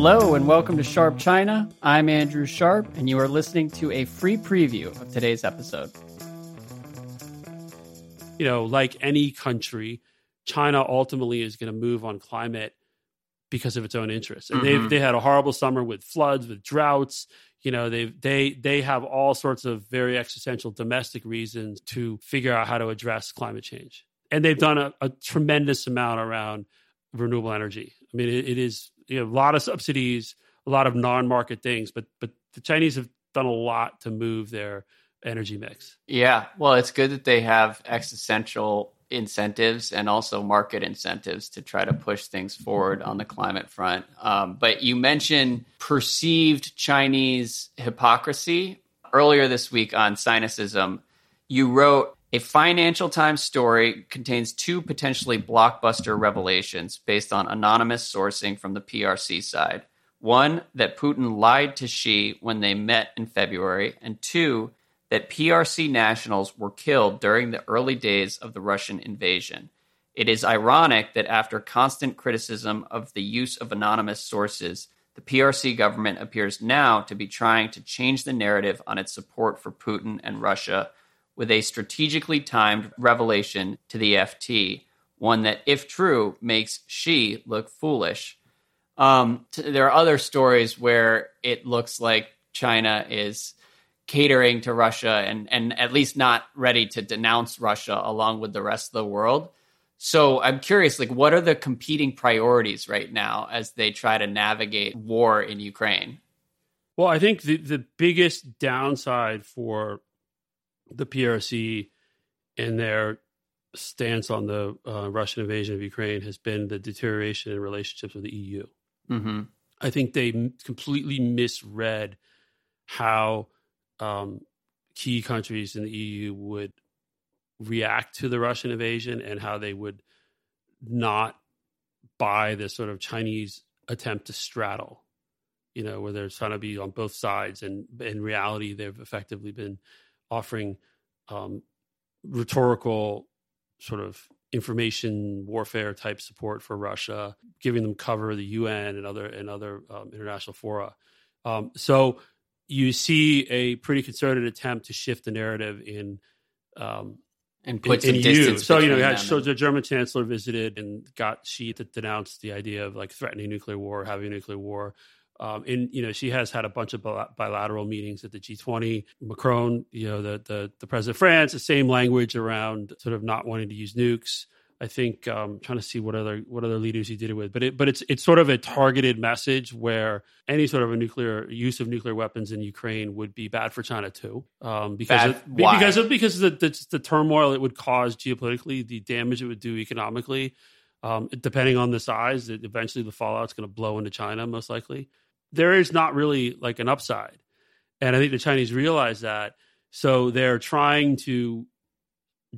Hello and welcome to Sharp China. I'm Andrew Sharp, and you are listening to a free preview of today's episode. You know, like any country, China ultimately is going to move on climate because of its own interests. And Mm-hmm. they've they had a horrible summer with floods, with droughts. You know, they they they have all sorts of very existential domestic reasons to figure out how to address climate change. And they've done a, a tremendous amount around renewable energy. I mean, it, it is you know a lot of subsidies, a lot of non-market things, but but the Chinese have done a lot to move their energy mix. Yeah, well, it's good that they have existential incentives and also market incentives to try to push things forward on the climate front. Um, but you mentioned perceived Chinese hypocrisy earlier this week on Sinocism. You wrote a Financial Times story contains two potentially blockbuster revelations based on anonymous sourcing from the PRC side. One, that Putin lied to Xi when they met in February, and two, that PRC nationals were killed during the early days of the Russian invasion. It is ironic that after constant criticism of the use of anonymous sources, the PRC government appears now to be trying to change the narrative on its support for Putin and Russia with a strategically timed revelation to the FT, one that, if true, makes Xi look foolish. Um, t- there are other stories where it looks like China is catering to Russia and and at least not ready to denounce Russia along with the rest of the world. So I'm curious, like, what are the competing priorities right now as they try to navigate war in Ukraine? Well, I think the, the biggest downside for the PRC and their stance on the uh, Russian invasion of Ukraine has been the deterioration in relationships with the EU. Mm-hmm. I think they m- completely misread how um, key countries in the EU would react to the Russian invasion and how they would not buy this sort of Chinese attempt to straddle, you know, where they're trying to be on both sides. And in reality, they've effectively been offering um, rhetorical sort of information warfare type support for Russia, giving them cover the UN and other and other um, international fora. Um, so you see a pretty concerted attempt to shift the narrative in um, And put some in EU. distance. So you know, had, so the German chancellor visited and got Xi to denounce the idea of like threatening nuclear war, having a nuclear war. Um, and you know, Xi has had a bunch of bilateral meetings at the G20. Macron, you know, the the the president of France, the same language around sort of not wanting to use nukes. I think um, trying to see what other what other leaders he did it with, but it but it's it's sort of a targeted message where any sort of a nuclear use of nuclear weapons in Ukraine would be bad for China too, um, because of, because of because of the, the the turmoil it would cause geopolitically, the damage it would do economically, um, depending on the size, it, eventually the fallout's going to blow into China most likely. There is not really like an upside, and I think the Chinese realize that, so they're trying to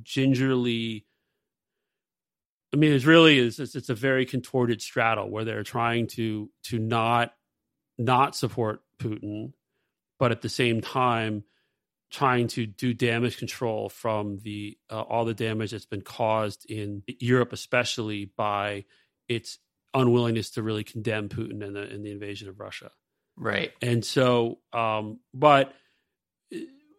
gingerly I mean, it's really is it's, a very contorted straddle where they're trying to to not not support Putin, but at the same time trying to do damage control from the uh, all the damage that's been caused in Europe, especially by its unwillingness to really condemn Putin and the and the invasion of Russia. right. And so, um, but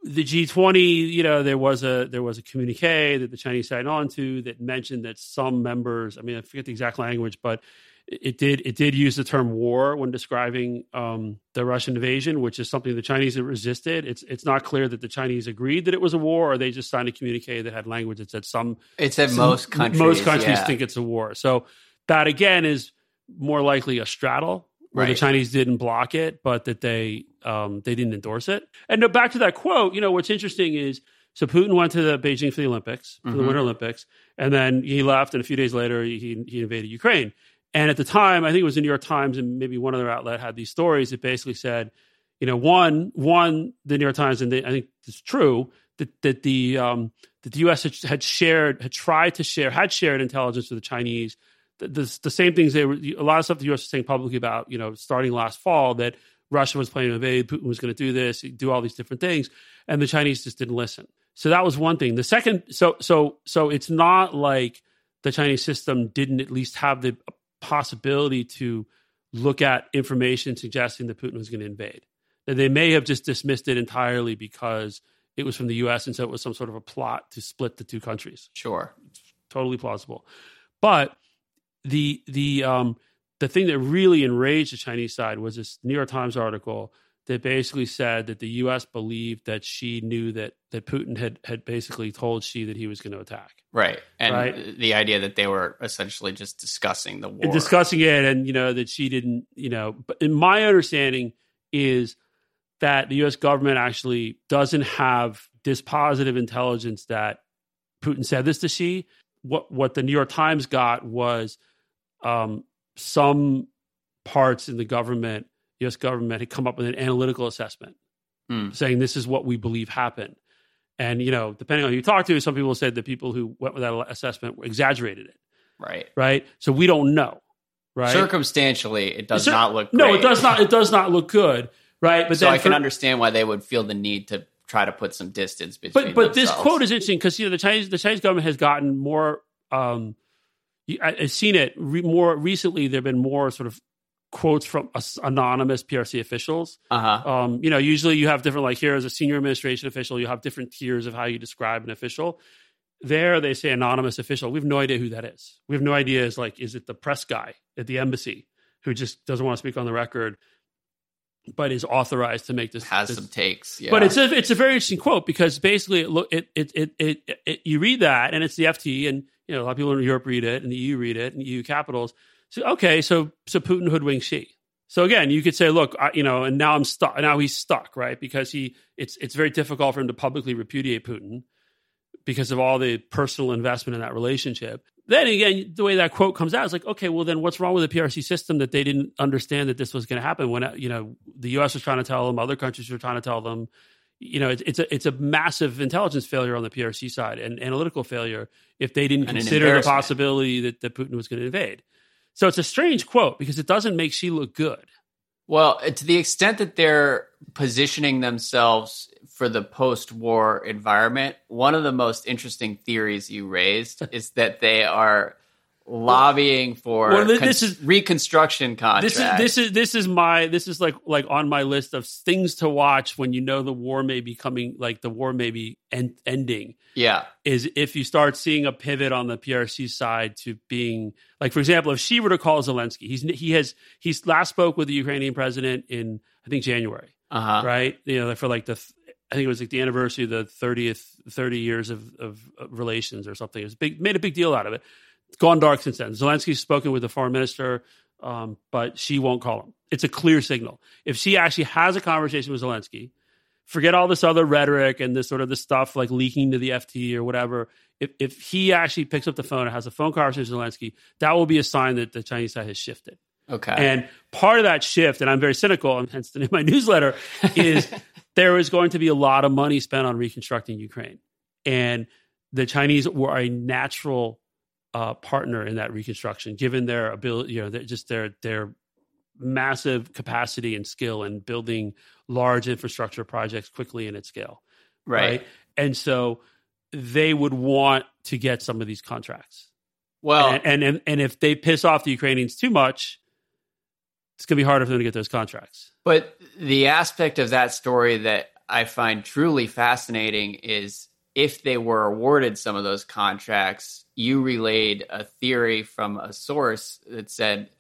the G20, you know, there was a there was a communique that the Chinese signed on to that mentioned that some members, I mean, I forget the exact language, but it did it did use the term war when describing um, the Russian invasion, which is something the Chinese resisted. It's it's not clear that the Chinese agreed that it was a war, or they just signed a communique that had language that said some It said some- most countries. most countries yeah. think it's a war. So that again is more likely a straddle where the Chinese didn't block it, but that they um, they didn't endorse it. And now back to that quote, you know, what's interesting is so Putin went to the Beijing for the Olympics, for the Mhm. Winter Olympics, and then he left, and a few days later he he invaded Ukraine. And at the time, I think it was the New York Times and maybe one other outlet had these stories that basically said, you know, one one the New York Times, and they, I think it's true that that the um, that the U.S. had shared, had tried to share, had shared intelligence with the Chinese. The, the, the same things they were, a lot of stuff the U.S. was saying publicly about, you know, starting last fall that Russia was planning to invade, Putin was going to do this, do all these different things, and the Chinese just didn't listen. So that was one thing. The second, so so so it's not like the Chinese system didn't at least have the possibility to look at information suggesting that Putin was going to invade. That they may have just dismissed it entirely because it was from the U.S. and so it was some sort of a plot to split the two countries. Sure, totally plausible. But the the um, the thing that really enraged the Chinese side was this New York Times article that basically said that the U.S. believed that Xi knew that that Putin had had basically told Xi that he was going to attack. Right, and Right. the idea that they were essentially just discussing the war. and discussing it and you know that Xi didn't you know but in my understanding is that the US government actually doesn't have dispositive intelligence that Putin said this to Xi what what the New York Times got was um, some parts in the government US government had come up with an analytical assessment Hmm. saying this is what we believe happened and you know depending on who you talk to some people said the people who went with that assessment exaggerated it right. right so we don't know right Circumstantially, it does Cir- not look. no great. it does not it does not look good right but so I can for- understand why they would feel the need to try to put some distance between. but but this quote is interesting because you know the Chinese the Chinese government has gotten more um I, I've seen it re, more recently there've been more sort of quotes from us- anonymous PRC officials Uh huh. um you know usually you have different like here as a senior administration official you have different tiers of how you describe an official there they say anonymous official we have no idea who that is we have no idea is like is it the press guy at the embassy who just doesn't want to speak on the record but is authorized to make this Has this- some takes. Yeah. but it's a it's a very interesting quote because basically it look it it, it it it you read that and it's the FT and you know a lot of people in Europe read it and the EU read it and EU capitals. So okay, so so Putin hoodwinked Xi. So again, you could say, look, I, you know, and now I'm stuck. Now he's stuck, right? Because he it's it's very difficult for him to publicly repudiate Putin because of all the personal investment in that relationship. Then again, the way that quote comes out is like, okay, well then what's wrong with the PRC system that they didn't understand that this was going to happen when you know the U.S. was trying to tell them, other countries were trying to tell them. You know, it's, it's a it's a massive intelligence failure on the PRC side and analytical failure if they didn't And consider the possibility that, that Putin was going to invade. So it's a strange quote because it doesn't make Xi look good. Well, uh, to the extent that they're positioning themselves for the post war environment, one of the most interesting theories you raised is that they are lobbying for Well, this- con- is- reconstruction contracts. This is this is this is my this is like like on my list of things to watch when you know the war may be coming like the war may be end, ending yeah. is if you start seeing a pivot on the PRC side to being like for example if Xi were to call Zelensky he's he has he's last spoke with the Ukrainian president in I think January Uh huh. right you know for like the I think it was like the anniversary of the 30th 30 years of, of, of relations or something it was big made a big deal out of it gone dark since then Zelensky's spoken with the foreign minister um, but Xi won't call him it's a clear signal if Xi actually has a conversation with Zelensky forget all this other rhetoric and this sort of this stuff like leaking to the FT or whatever. If if he actually picks up the phone and has a phone conversation with Zelensky, that will be a sign that the Chinese side has shifted. Okay. And part of that shift, and I'm very cynical, and hence the name of my newsletter, is there is going to be a lot of money spent on reconstructing Ukraine, and the Chinese were a natural uh, partner in that reconstruction, given their ability, you know, their- just their their massive capacity and skill in building large infrastructure projects quickly and at scale. right. And so they would want to get some of these contracts. Well, and, and, and and if they piss off the Ukrainians too much, it's going to be harder for them to get those contracts. But the aspect of that story that I find truly fascinating is if they were awarded some of those contracts, you relayed a theory from a source that said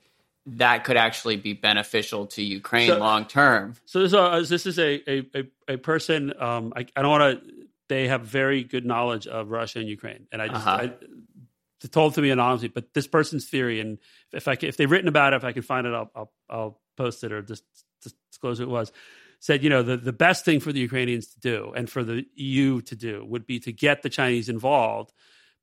that could actually be beneficial to Ukraine So- long term. So this, uh, this is a a, a, person. Um, I, I don't want to. They have very good knowledge of Russia and Ukraine, and I just Uh-huh. I, told to me anonymously. But this person's theory, and if I can, if they've written about it, if I can find it, I'll I'll, I'll post it or just, just disclose who it was. Said you know the the best thing for the Ukrainians to do and for the EU to do would be to get the Chinese involved.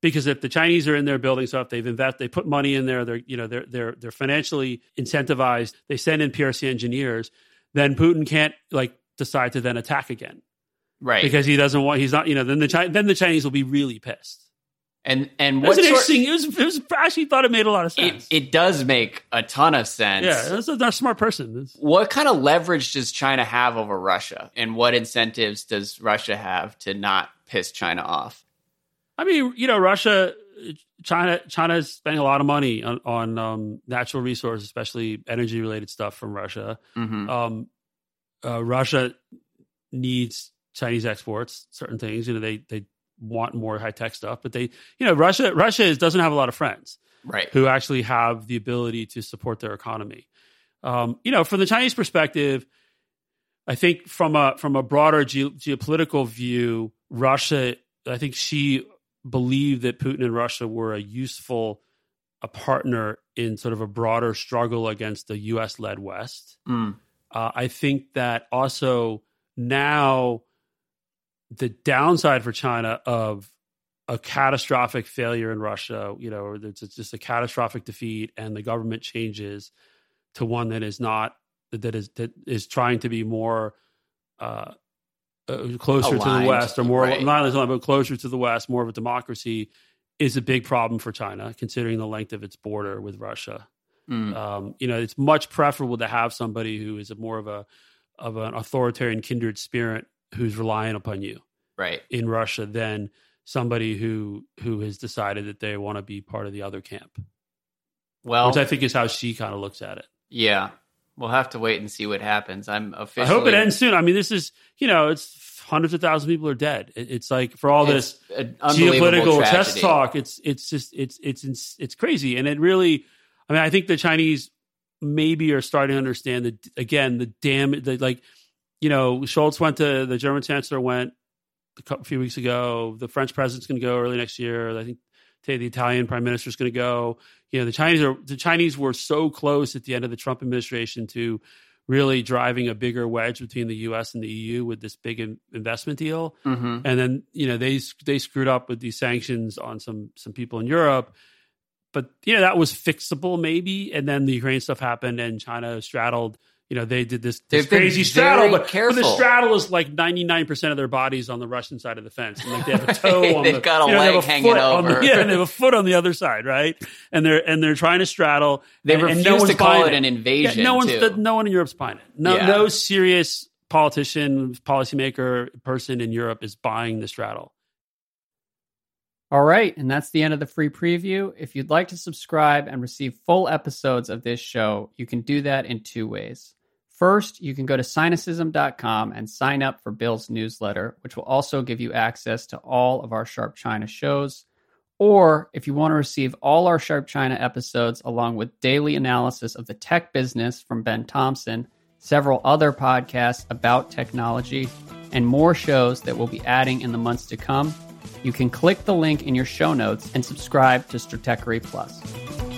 Because if the Chinese are in there building stuff, they've invest, they put money in there. They're you know they're they're they're financially incentivized. They send in PRC engineers. Then Putin can't like decide to then attack again Right. because he doesn't want. He's not. You know. Then the Chi- then the Chinese will be really pissed. And and It what sort, interesting. It was, it was. I actually thought it made a lot of sense. it does make a ton of sense. yeah, that's a, that's a smart person. What kind of leverage does China have over Russia? And what incentives does Russia have to not piss China off? I mean, you know, Russia. China China is spending a lot of money on, on um, natural resources, especially energy related stuff from Russia. Mhm. Um, uh, Russia needs Chinese exports, certain things. You know, they they want more high tech stuff, but they, you know, Russia Russia is, doesn't have a lot of friends Right. who actually have the ability to support their economy. Um, you know, from the Chinese perspective, I think from a from a broader ge- geopolitical view, Russia, I think Xi believed that Putin and Russia were a useful a partner in sort of a broader struggle against the U.S. led West. Mm. Uh, I think that also now the downside for China of a catastrophic failure in Russia, you know, or it's just a catastrophic defeat, and the government changes to one that is not that is that is trying to be more uh, uh, closer to the West, or more right. not as but closer to the West, more of a democracy, is a big problem for China, considering the length of its border with Russia. Mm. Um, you know, it's much preferable to have somebody who is a more of a of an authoritarian kindred spirit who's relying upon you Right. in Russia than somebody who who has decided that they want to be part of the other camp, Well, which I think is how Xi kind of looks at it. yeah. We'll have to wait and see what happens. I'm officially. I hope it ends soon. I mean, this is you know, it's hundreds of thousands of people are dead. It's like for all this It's unbelievable geopolitical chess tragedy. talk. It's it's just it's it's it's it's crazy, and it really. I mean, I think the Chinese maybe are starting to understand that again the damn the like you know Scholz went to the German chancellor went a couple, few weeks ago. The French president's going to go early next year. I think today the Italian prime minister is going to go. You know, the Chinese are the Chinese were so close at the end of the Trump administration to really driving a bigger wedge between the U.S. and the EU with this big in- investment deal Mhm. and then you know they they screwed up with these sanctions on some some people in Europe. But you know that was fixable maybe, and then the Ukraine stuff happened, and China straddled. You know they did this, this crazy straddle, but, but the straddle is like ninety nine percent of their bodies on the Russian side of the fence, and like they have a toe on They've the, got a you know, they have leg hanging foot on the- over. yeah, and they have a foot on the other side, right? And they're and they're trying to straddle. They and, and refuse no one's to call buying it an invasion. yeah, no one's too. no one in Europe's buying it. No, Yeah. no serious politician, policymaker, person in Europe is buying the straddle. All right, and that's the end of the free preview. If you'd like to subscribe and receive full episodes of this show, you can do that in two ways. First, you can go to sinocism.com and sign up for Bill's newsletter, which will also give you access to all of our Sharp China shows. Or if you want to receive all our Sharp China episodes along with daily analysis of the tech business from Ben Thompson, several other podcasts about technology, and more shows that we'll be adding in the months to come, you can click the link in your show notes and subscribe to Stratechery Plus.